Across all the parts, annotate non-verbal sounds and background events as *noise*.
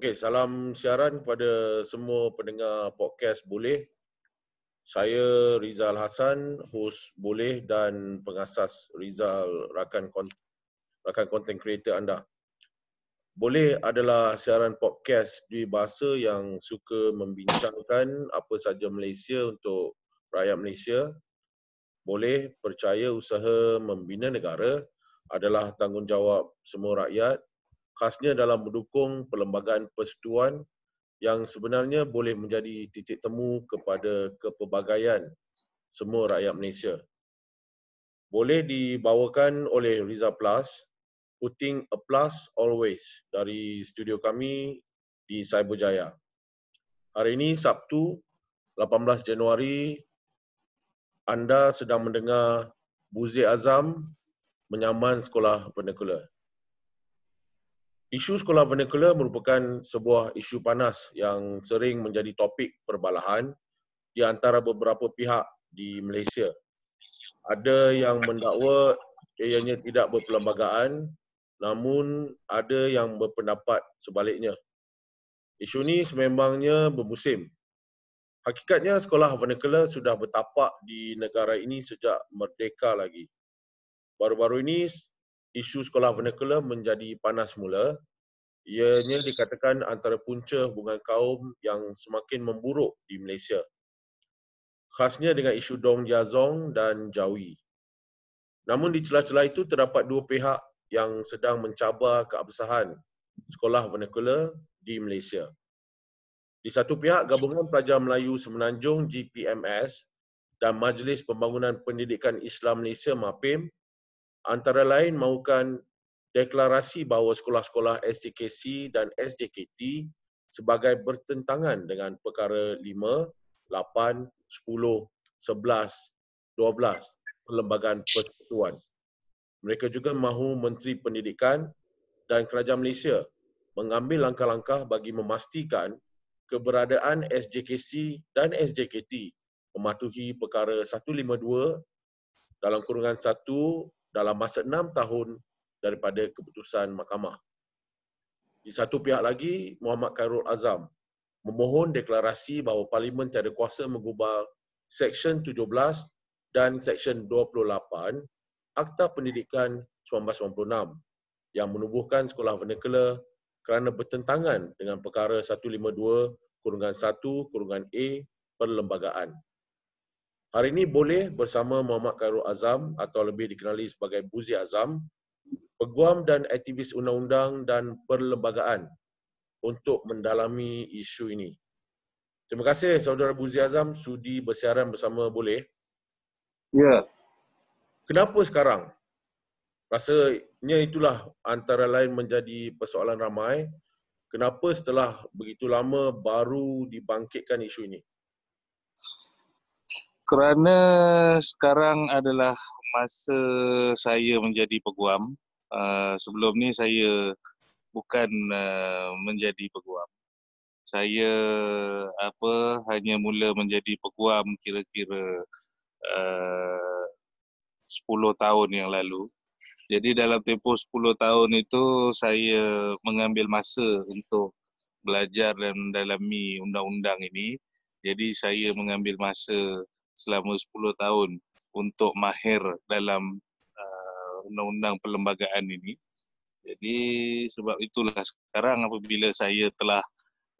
Okey, salam siaran kepada semua pendengar podcast Boleh. Saya Rizal Hassan, host Boleh dan pengasas Rizal rakan rakan content creator anda. Boleh adalah siaran podcast di bahasa yang suka membincangkan apa saja Malaysia untuk rakyat Malaysia. Boleh percaya usaha membina negara adalah tanggungjawab semua rakyat khasnya dalam mendukung perlembagaan persekutuan yang sebenarnya boleh menjadi titik temu kepada kepelbagaian semua rakyat Malaysia. Boleh dibawakan oleh Riza Plus, Putting a Plus Always dari studio kami di Cyberjaya. Hari ini Sabtu 18 Januari anda sedang mendengar Buzi Azam menyaman sekolah vernacular. Isu sekolah vernacular merupakan sebuah isu panas yang sering menjadi topik perbalahan di antara beberapa pihak di Malaysia. Ada yang mendakwa ianya tidak berperlembagaan namun ada yang berpendapat sebaliknya. Isu ini sememangnya bermusim. Hakikatnya sekolah vernacular sudah bertapak di negara ini sejak merdeka lagi. Baru-baru ini isu sekolah vernacular menjadi panas mula. Ianya dikatakan antara punca hubungan kaum yang semakin memburuk di Malaysia. Khasnya dengan isu Dong Yazong dan Jawi. Namun di celah-celah itu terdapat dua pihak yang sedang mencabar keabsahan sekolah vernacular di Malaysia. Di satu pihak, Gabungan Pelajar Melayu Semenanjung GPMS dan Majlis Pembangunan Pendidikan Islam Malaysia MAPIM antara lain mahukan deklarasi bahawa sekolah-sekolah SDKC dan SDKT sebagai bertentangan dengan perkara 5, 8, 10, 11, 12 Perlembagaan Persekutuan. Mereka juga mahu Menteri Pendidikan dan Kerajaan Malaysia mengambil langkah-langkah bagi memastikan keberadaan SJKC dan SJKT mematuhi perkara 152 dalam kurungan dalam masa enam tahun daripada keputusan mahkamah. Di satu pihak lagi, Muhammad Khairul Azam memohon deklarasi bahawa Parlimen tiada kuasa mengubah Seksyen 17 dan Seksyen 28 Akta Pendidikan 1996 yang menubuhkan sekolah vernacular kerana bertentangan dengan perkara 152 kurungan 1 kurungan A perlembagaan. Hari ini boleh bersama Muhammad Khairul Azam atau lebih dikenali sebagai Buzi Azam, peguam dan aktivis undang-undang dan perlembagaan untuk mendalami isu ini. Terima kasih saudara Buzi Azam sudi bersiaran bersama boleh. Ya. Kenapa sekarang? Rasanya itulah antara lain menjadi persoalan ramai. Kenapa setelah begitu lama baru dibangkitkan isu ini? Kerana sekarang adalah masa saya menjadi peguam. Uh, sebelum ni saya bukan uh, menjadi peguam. Saya apa hanya mula menjadi peguam kira-kira uh, 10 tahun yang lalu. Jadi dalam tempoh 10 tahun itu saya mengambil masa untuk belajar dan mendalami undang-undang ini. Jadi saya mengambil masa selama 10 tahun untuk mahir dalam uh, undang-undang perlembagaan ini. Jadi sebab itulah sekarang apabila saya telah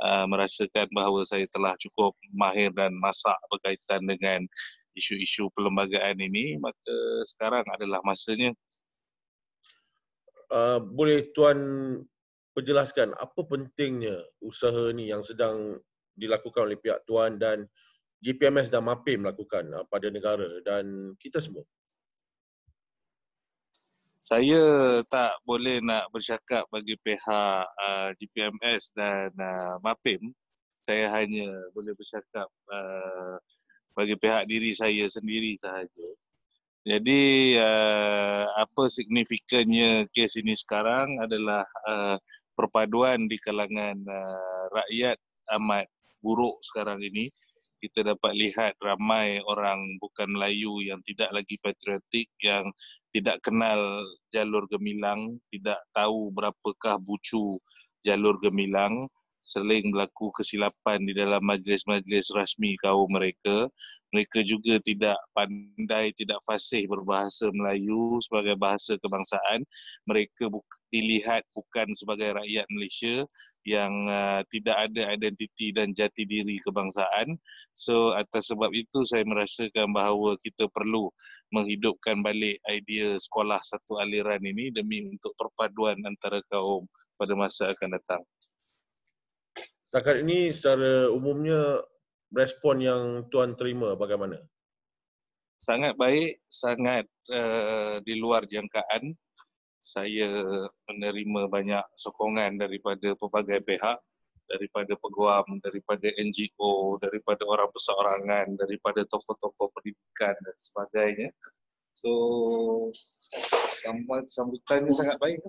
uh, merasakan bahawa saya telah cukup mahir dan masak berkaitan dengan isu-isu perlembagaan ini, maka sekarang adalah masanya. Uh, boleh Tuan perjelaskan apa pentingnya usaha ini yang sedang dilakukan oleh pihak Tuan dan GPMS dan MAPIM melakukan uh, pada negara dan kita semua? Saya tak boleh nak bercakap bagi pihak uh, GPMS dan uh, MAPIM. Saya hanya boleh bercakap uh, bagi pihak diri saya sendiri sahaja. Jadi uh, apa signifikannya kes ini sekarang adalah uh, perpaduan di kalangan uh, rakyat amat buruk sekarang ini kita dapat lihat ramai orang bukan Melayu yang tidak lagi patriotik yang tidak kenal jalur gemilang, tidak tahu berapakah bucu jalur gemilang sering berlaku kesilapan di dalam majlis-majlis rasmi kaum mereka. Mereka juga tidak pandai, tidak fasih berbahasa Melayu sebagai bahasa kebangsaan. Mereka bu- dilihat bukan sebagai rakyat Malaysia yang uh, tidak ada identiti dan jati diri kebangsaan. So atas sebab itu saya merasakan bahawa kita perlu menghidupkan balik idea sekolah satu aliran ini demi untuk perpaduan antara kaum pada masa akan datang. Setakat ini secara umumnya respon yang tuan terima bagaimana? Sangat baik, sangat uh, di luar jangkaan. Saya menerima banyak sokongan daripada pelbagai pihak, daripada peguam, daripada NGO, daripada orang perseorangan, daripada tokoh-tokoh pendidikan dan sebagainya. So, sambutannya sangat baik.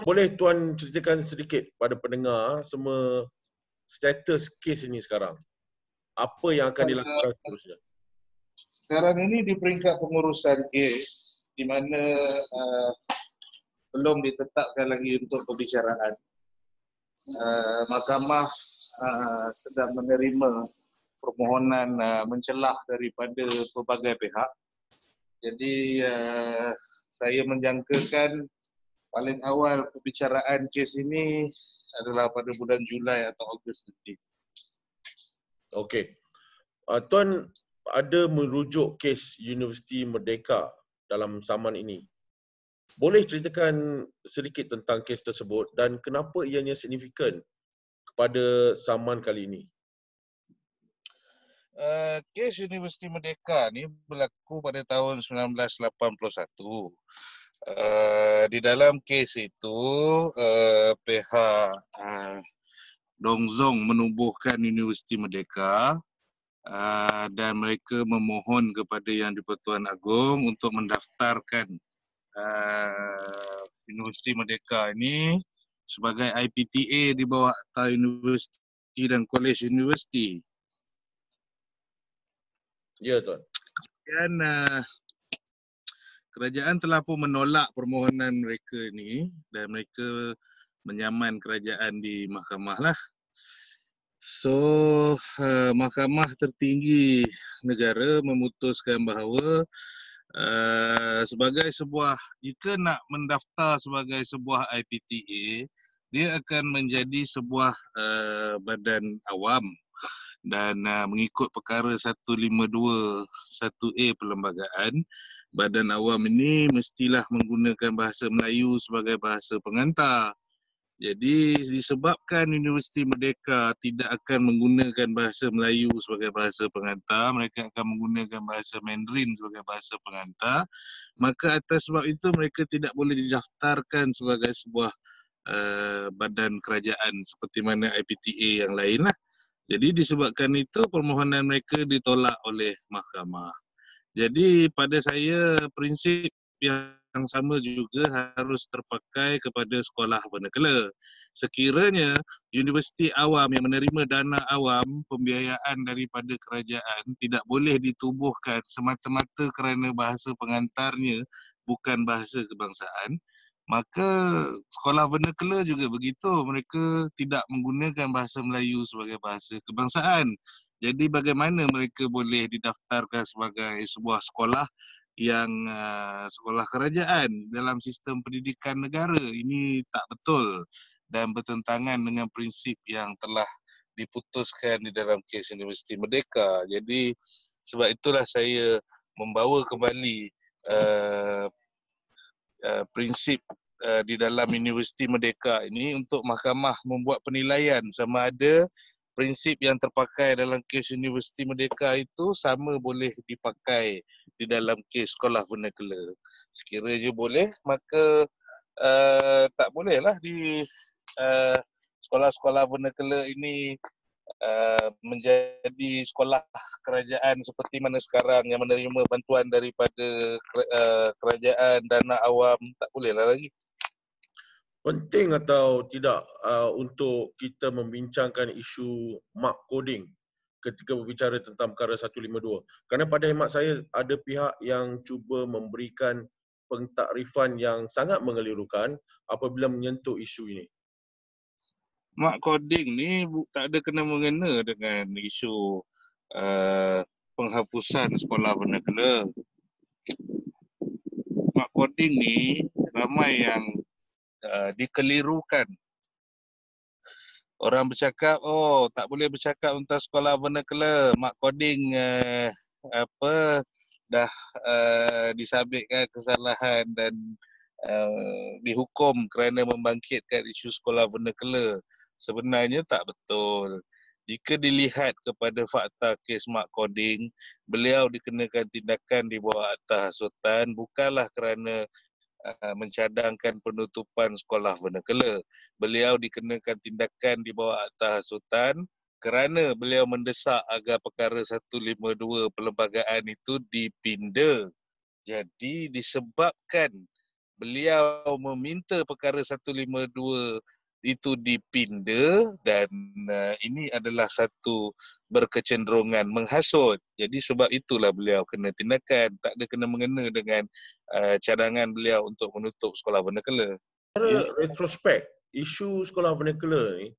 Boleh tuan ceritakan sedikit pada pendengar semua status kes ini sekarang? Apa yang akan dilakukan seterusnya? Sekarang ini di peringkat pengurusan kes di mana uh, belum ditetapkan lagi untuk pembicaraan. Uh, mahkamah uh, sedang menerima permohonan uh, mencelah daripada pelbagai pihak. Jadi uh, saya menjangkakan paling awal pembicaraan kes ini adalah pada bulan Julai atau Ogos nanti. Okey. Uh, Tuan ada merujuk kes Universiti Merdeka dalam saman ini. Boleh ceritakan sedikit tentang kes tersebut dan kenapa ianya signifikan kepada saman kali ini? Uh, kes Universiti Merdeka ni berlaku pada tahun 1981. Uh, di dalam kes itu uh, pihak uh, Dongzong menubuhkan Universiti Merdeka uh, dan mereka memohon kepada Yang di-Pertuan Agong untuk mendaftarkan uh, Universiti Merdeka ini sebagai IPTA di bawah Akta Universiti dan Kolej Universiti. Ya, Tuan. Dan uh, kerajaan telah pun menolak permohonan mereka ini dan mereka menyaman kerajaan di mahkamah lah. So, uh, mahkamah tertinggi negara memutuskan bahawa uh, sebagai sebuah, jika nak mendaftar sebagai sebuah IPTA, dia akan menjadi sebuah uh, badan awam dan uh, mengikut perkara 152 1A perlembagaan badan awam ini mestilah menggunakan bahasa Melayu sebagai bahasa pengantar. Jadi disebabkan Universiti Merdeka tidak akan menggunakan bahasa Melayu sebagai bahasa pengantar, mereka akan menggunakan bahasa Mandarin sebagai bahasa pengantar, maka atas sebab itu mereka tidak boleh didaftarkan sebagai sebuah uh, badan kerajaan seperti mana IPTA yang lain lah. Jadi disebabkan itu permohonan mereka ditolak oleh mahkamah. Jadi pada saya prinsip yang sama juga harus terpakai kepada sekolah vernacular. Sekiranya universiti awam yang menerima dana awam pembiayaan daripada kerajaan tidak boleh ditubuhkan semata-mata kerana bahasa pengantarnya bukan bahasa kebangsaan, maka sekolah vernacular juga begitu. Mereka tidak menggunakan bahasa Melayu sebagai bahasa kebangsaan. Jadi bagaimana mereka boleh didaftarkan sebagai sebuah sekolah yang uh, sekolah kerajaan dalam sistem pendidikan negara? Ini tak betul dan bertentangan dengan prinsip yang telah diputuskan di dalam kes Universiti Merdeka. Jadi sebab itulah saya membawa kembali uh, uh, prinsip uh, di dalam Universiti Merdeka ini untuk mahkamah membuat penilaian sama ada prinsip yang terpakai dalam kes Universiti Merdeka itu sama boleh dipakai di dalam kes sekolah vernacular. Sekiranya boleh, maka uh, tak bolehlah di uh, sekolah-sekolah vernacular ini uh, menjadi sekolah kerajaan seperti mana sekarang yang menerima bantuan daripada uh, kerajaan dana awam tak bolehlah lagi penting atau tidak uh, untuk kita membincangkan isu mark coding ketika berbicara tentang perkara 152. Kerana pada hemat saya ada pihak yang cuba memberikan pentakrifan yang sangat mengelirukan apabila menyentuh isu ini. mak coding ni tak ada kena mengena dengan isu uh, penghapusan sekolah vernacular. Mak coding ni ramai yang uh, dikelirukan. Orang bercakap, oh tak boleh bercakap tentang sekolah vernacular. Mak coding uh, apa dah uh, disabitkan kesalahan dan uh, dihukum kerana membangkitkan isu sekolah vernacular. Sebenarnya tak betul. Jika dilihat kepada fakta kes mak coding, beliau dikenakan tindakan di bawah atas hasutan bukanlah kerana mencadangkan penutupan sekolah vernacular. Beliau dikenakan tindakan di bawah atas hasutan kerana beliau mendesak agar perkara 152 perlembagaan itu dipinda. Jadi disebabkan beliau meminta perkara 152 itu dipinda dan uh, ini adalah satu berkecenderungan menghasut. Jadi sebab itulah beliau kena tindakan. Tak ada kena mengena dengan uh, cadangan beliau untuk menutup sekolah vernacular. Secara retrospek, isu sekolah vernacular ni,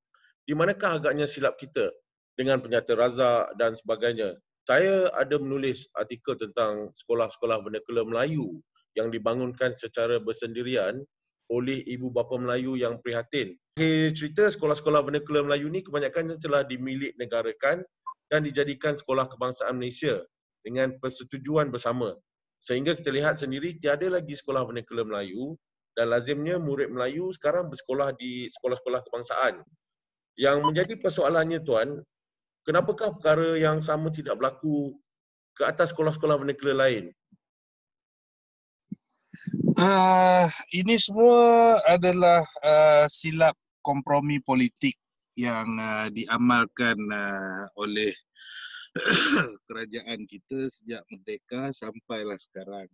di manakah agaknya silap kita dengan penyata razak dan sebagainya. Saya ada menulis artikel tentang sekolah-sekolah vernacular Melayu yang dibangunkan secara bersendirian oleh ibu bapa Melayu yang prihatin. Akhir cerita sekolah-sekolah vernacular Melayu ni kebanyakannya telah dimilik negarakan dan dijadikan sekolah kebangsaan Malaysia dengan persetujuan bersama. Sehingga kita lihat sendiri tiada lagi sekolah vernacular Melayu dan lazimnya murid Melayu sekarang bersekolah di sekolah-sekolah kebangsaan. Yang menjadi persoalannya tuan, kenapakah perkara yang sama tidak berlaku ke atas sekolah-sekolah vernacular lain? Uh, ini semua adalah uh, silap kompromi politik yang uh, diamalkan uh, oleh *coughs* kerajaan kita sejak merdeka sampailah sekarang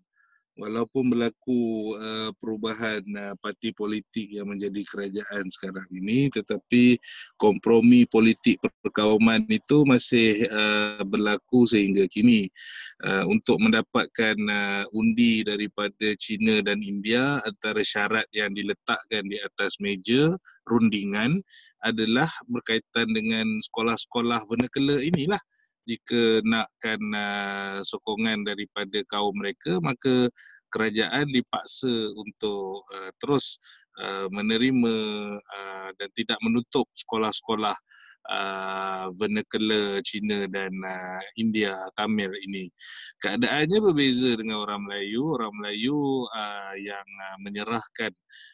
walaupun berlaku uh, perubahan uh, parti politik yang menjadi kerajaan sekarang ini tetapi kompromi politik perkauman itu masih uh, berlaku sehingga kini. Uh, untuk mendapatkan uh, undi daripada China dan India antara syarat yang diletakkan di atas meja rundingan adalah berkaitan dengan sekolah-sekolah vernacular inilah jika nakkan uh, sokongan daripada kaum mereka maka kerajaan dipaksa untuk uh, terus uh, menerima uh, dan tidak menutup sekolah-sekolah uh, vernacular Cina dan uh, India Tamil ini. Keadaannya berbeza dengan orang Melayu. Orang Melayu uh, yang uh, menyerahkan uh,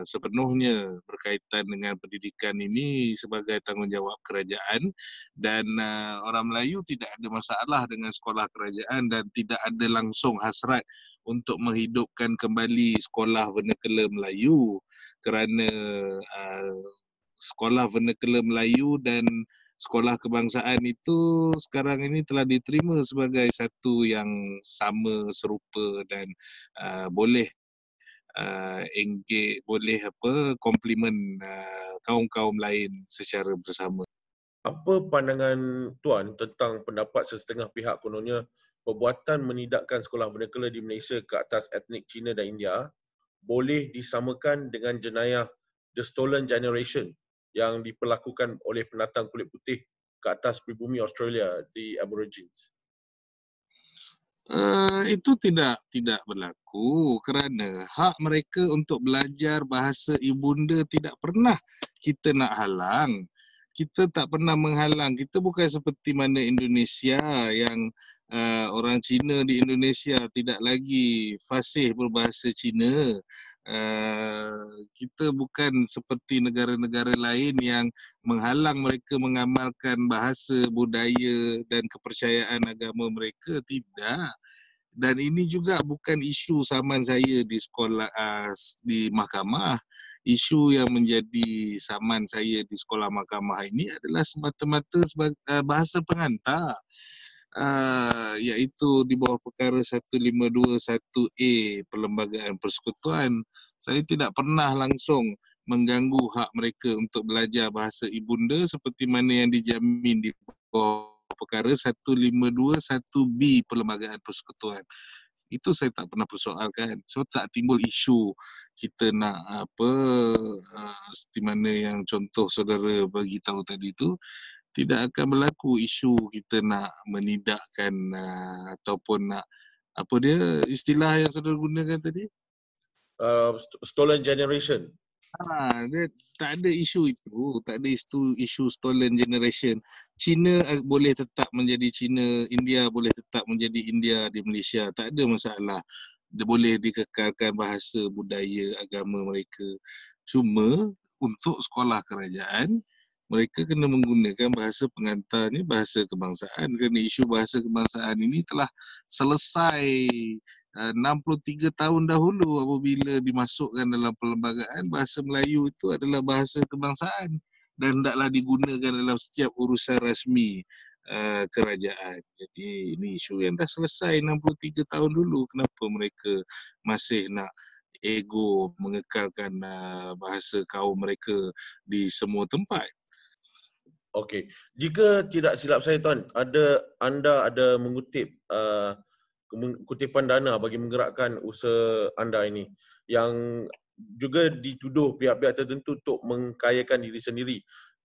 sepenuhnya berkaitan dengan pendidikan ini sebagai tanggungjawab kerajaan dan uh, orang Melayu tidak ada masalah dengan sekolah kerajaan dan tidak ada langsung hasrat untuk menghidupkan kembali sekolah vernacular Melayu kerana uh, sekolah vernacular Melayu dan sekolah kebangsaan itu sekarang ini telah diterima sebagai satu yang sama serupa dan uh, boleh uh, engage boleh apa komplimen uh, kaum-kaum lain secara bersama. Apa pandangan tuan tentang pendapat sesetengah pihak kononnya perbuatan menidakkan sekolah vernacular di Malaysia ke atas etnik Cina dan India boleh disamakan dengan jenayah The Stolen Generation yang diperlakukan oleh pendatang kulit putih ke atas pribumi Australia di Aborigines? Uh, itu tidak tidak berlaku kerana hak mereka untuk belajar bahasa ibunda tidak pernah kita nak halang. Kita tak pernah menghalang. Kita bukan seperti mana Indonesia yang uh, orang Cina di Indonesia tidak lagi fasih berbahasa Cina. Uh, kita bukan seperti negara-negara lain yang menghalang mereka mengamalkan bahasa, budaya dan kepercayaan agama mereka. Tidak. Dan ini juga bukan isu saman saya di sekolah uh, di mahkamah. Isu yang menjadi saman saya di sekolah mahkamah ini adalah semata-mata sebagai uh, bahasa pengantar. Uh, iaitu di bawah perkara 1521A Perlembagaan Persekutuan. Saya tidak pernah langsung mengganggu hak mereka untuk belajar bahasa ibunda seperti mana yang dijamin di bawah perkara 1521B Perlembagaan Persekutuan. Itu saya tak pernah persoalkan. So tak timbul isu kita nak apa uh, seperti mana yang contoh saudara bagi tahu tadi tu tidak akan berlaku isu kita nak menidakkan uh, ataupun nak apa dia istilah yang saudara gunakan tadi? Uh, stolen generation. Ha, dia tak ada isu itu, tak ada isu isu stolen generation. China boleh tetap menjadi China, India boleh tetap menjadi India di Malaysia, tak ada masalah. Dia boleh dikekalkan bahasa, budaya, agama mereka. Cuma untuk sekolah kerajaan, mereka kena menggunakan bahasa pengantar ni bahasa kebangsaan kerana isu bahasa kebangsaan ini telah selesai 63 tahun dahulu apabila dimasukkan dalam perlembagaan bahasa Melayu itu adalah bahasa kebangsaan dan hendaklah digunakan dalam setiap urusan rasmi uh, kerajaan. Jadi ini isu yang dah selesai 63 tahun dulu. Kenapa mereka masih nak ego mengekalkan uh, bahasa kaum mereka di semua tempat? Okey. Jika tidak silap saya tuan, ada anda ada mengutip uh, kutipan dana bagi menggerakkan usaha anda ini yang juga dituduh pihak-pihak tertentu untuk mengkayakan diri sendiri.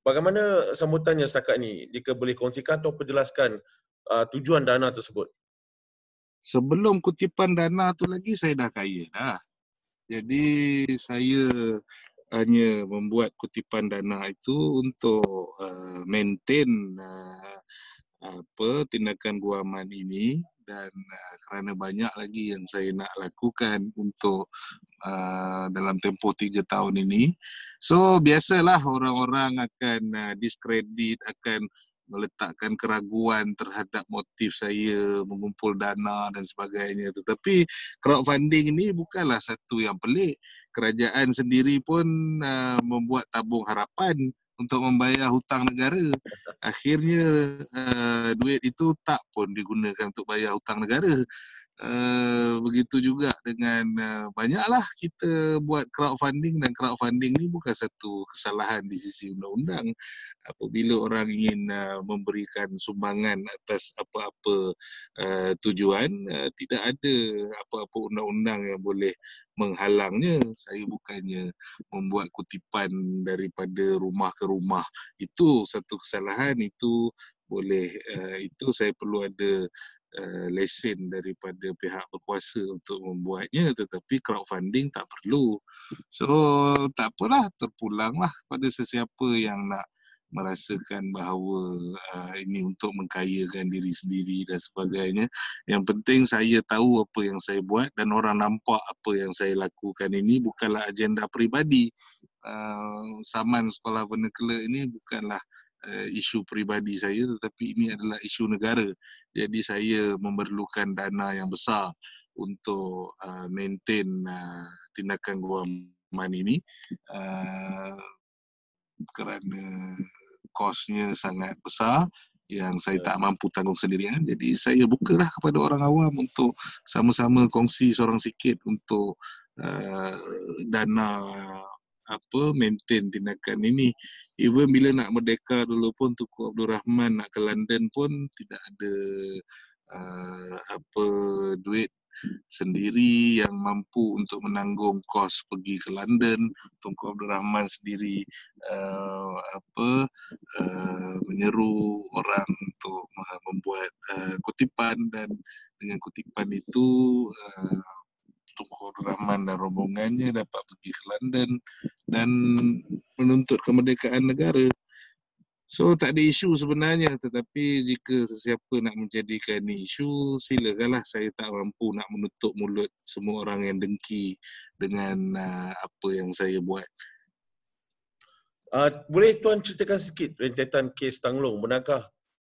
Bagaimana sambutannya setakat ini? Jika boleh kongsikan atau perjelaskan uh, tujuan dana tersebut. Sebelum kutipan dana tu lagi saya dah kaya dah. Jadi saya hanya membuat kutipan dana itu untuk uh, maintain uh, apa tindakan guaman ini dan uh, kerana banyak lagi yang saya nak lakukan untuk uh, dalam tempoh tiga tahun ini. So biasalah orang-orang akan uh, diskredit, akan meletakkan keraguan terhadap motif saya mengumpul dana dan sebagainya. Tetapi crowdfunding ini bukanlah satu yang pelik. Kerajaan sendiri pun uh, membuat tabung harapan untuk membayar hutang negara. Akhirnya uh, duit itu tak pun digunakan untuk bayar hutang negara. Uh, begitu juga dengan uh, banyaklah kita buat crowdfunding dan crowdfunding ni bukan satu kesalahan di sisi undang-undang. Apabila orang ingin uh, memberikan sumbangan atas apa-apa uh, tujuan uh, tidak ada apa-apa undang-undang yang boleh menghalangnya. Saya bukannya membuat kutipan daripada rumah ke rumah. Itu satu kesalahan itu boleh uh, itu saya perlu ada uh, lesen daripada pihak berkuasa untuk membuatnya tetapi crowdfunding tak perlu. So tak apalah terpulanglah pada sesiapa yang nak merasakan bahawa uh, ini untuk mengkayakan diri sendiri dan sebagainya. Yang penting saya tahu apa yang saya buat dan orang nampak apa yang saya lakukan ini bukanlah agenda peribadi. Uh, saman sekolah vernacular ini bukanlah uh, isu peribadi saya tetapi ini adalah isu negara. Jadi saya memerlukan dana yang besar untuk uh, maintain uh, tindakan guaman ini uh, kerana kosnya sangat besar yang saya tak mampu tanggung sendirian. Jadi saya bukalah kepada orang awam untuk sama-sama kongsi seorang sikit untuk uh, dana apa maintain tindakan ini even bila nak merdeka dulu pun Tuku Abdul Rahman nak ke London pun tidak ada uh, apa duit sendiri yang mampu untuk menanggung kos pergi ke London. Tunku Abdul Rahman sendiri uh, apa uh, menyeru orang untuk membuat uh, kutipan dan dengan kutipan itu uh, Abdul Rahman dan rombongannya dapat pergi ke London dan menuntut kemerdekaan negara. So tak ada isu sebenarnya tetapi jika sesiapa nak menjadikan ini isu silakanlah saya tak mampu nak menutup mulut semua orang yang dengki dengan uh, apa yang saya buat. Uh, boleh tuan ceritakan sikit rentetan kes Tanglong benarkah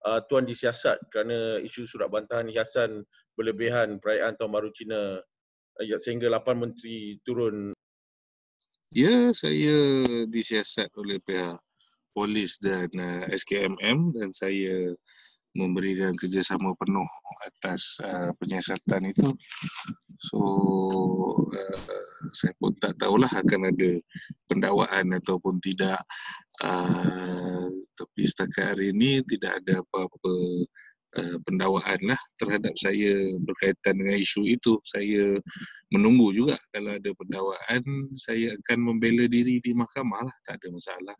uh, tuan disiasat kerana isu surat bantahan hiasan berlebihan perayaan Tahun Baru Cina sehingga 8 menteri turun Ya, saya disiasat oleh pihak polis dan uh, SKMM dan saya memberikan kerjasama penuh atas uh, penyiasatan itu. So uh, saya pun tak tahulah akan ada pendakwaan ataupun tidak. Uh, tapi setakat hari ini tidak ada apa-apa uh, pendakwaan lah terhadap saya berkaitan dengan isu itu. Saya menunggu juga kalau ada pendakwaan, saya akan membela diri di mahkamah lah. Tak ada masalah.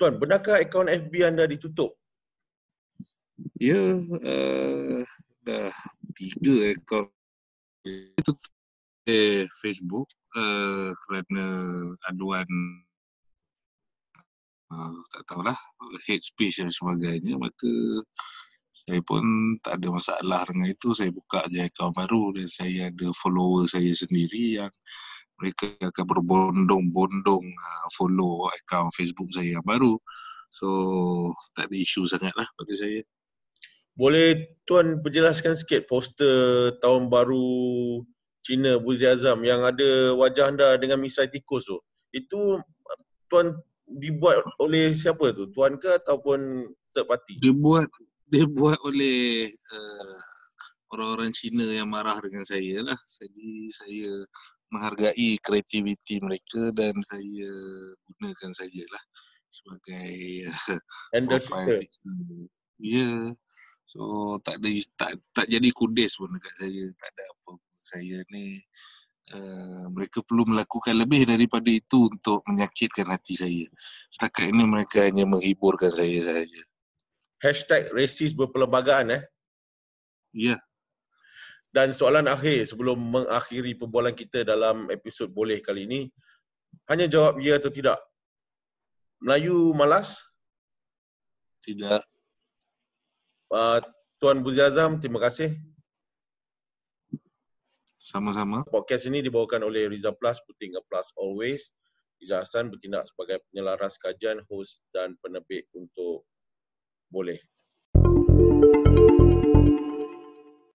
Tuan, benarkah akaun FB anda ditutup? Ya, uh, dah tiga akaun itu eh, Facebook uh, kerana aduan uh, tak tahulah hate speech dan sebagainya maka saya pun tak ada masalah dengan itu saya buka je akaun baru dan saya ada follower saya sendiri yang mereka akan berbondong-bondong uh, follow akaun Facebook saya yang baru so tak ada isu sangat lah pada saya boleh tuan perjelaskan sikit poster tahun baru Cina Buzi Azam yang ada wajah anda dengan misai tikus tu. Itu tuan dibuat oleh siapa tu? Tuan ke ataupun third party? Dibuat dibuat oleh uh, orang-orang Cina yang marah dengan saya lah. Jadi saya menghargai kreativiti mereka dan saya gunakan saja lah sebagai uh, profile. Ya. Yeah. So tak ada tak tak jadi kudis pun dekat saya, tak ada apa. Saya ni uh, mereka perlu melakukan lebih daripada itu untuk menyakitkan hati saya. Setakat ini mereka hanya menghiburkan saya saja. Hashtag rasis berpelbagaan eh. Ya. Yeah. Dan soalan akhir sebelum mengakhiri perbualan kita dalam episod boleh kali ini. Hanya jawab ya atau tidak. Melayu malas? Tidak. Uh, Tuan Buzi Azam, terima kasih. Sama-sama. Podcast ini dibawakan oleh Riza Plus, Putting a Plus Always. Riza Hassan bertindak sebagai penyelaras kajian, host dan penerbit untuk boleh.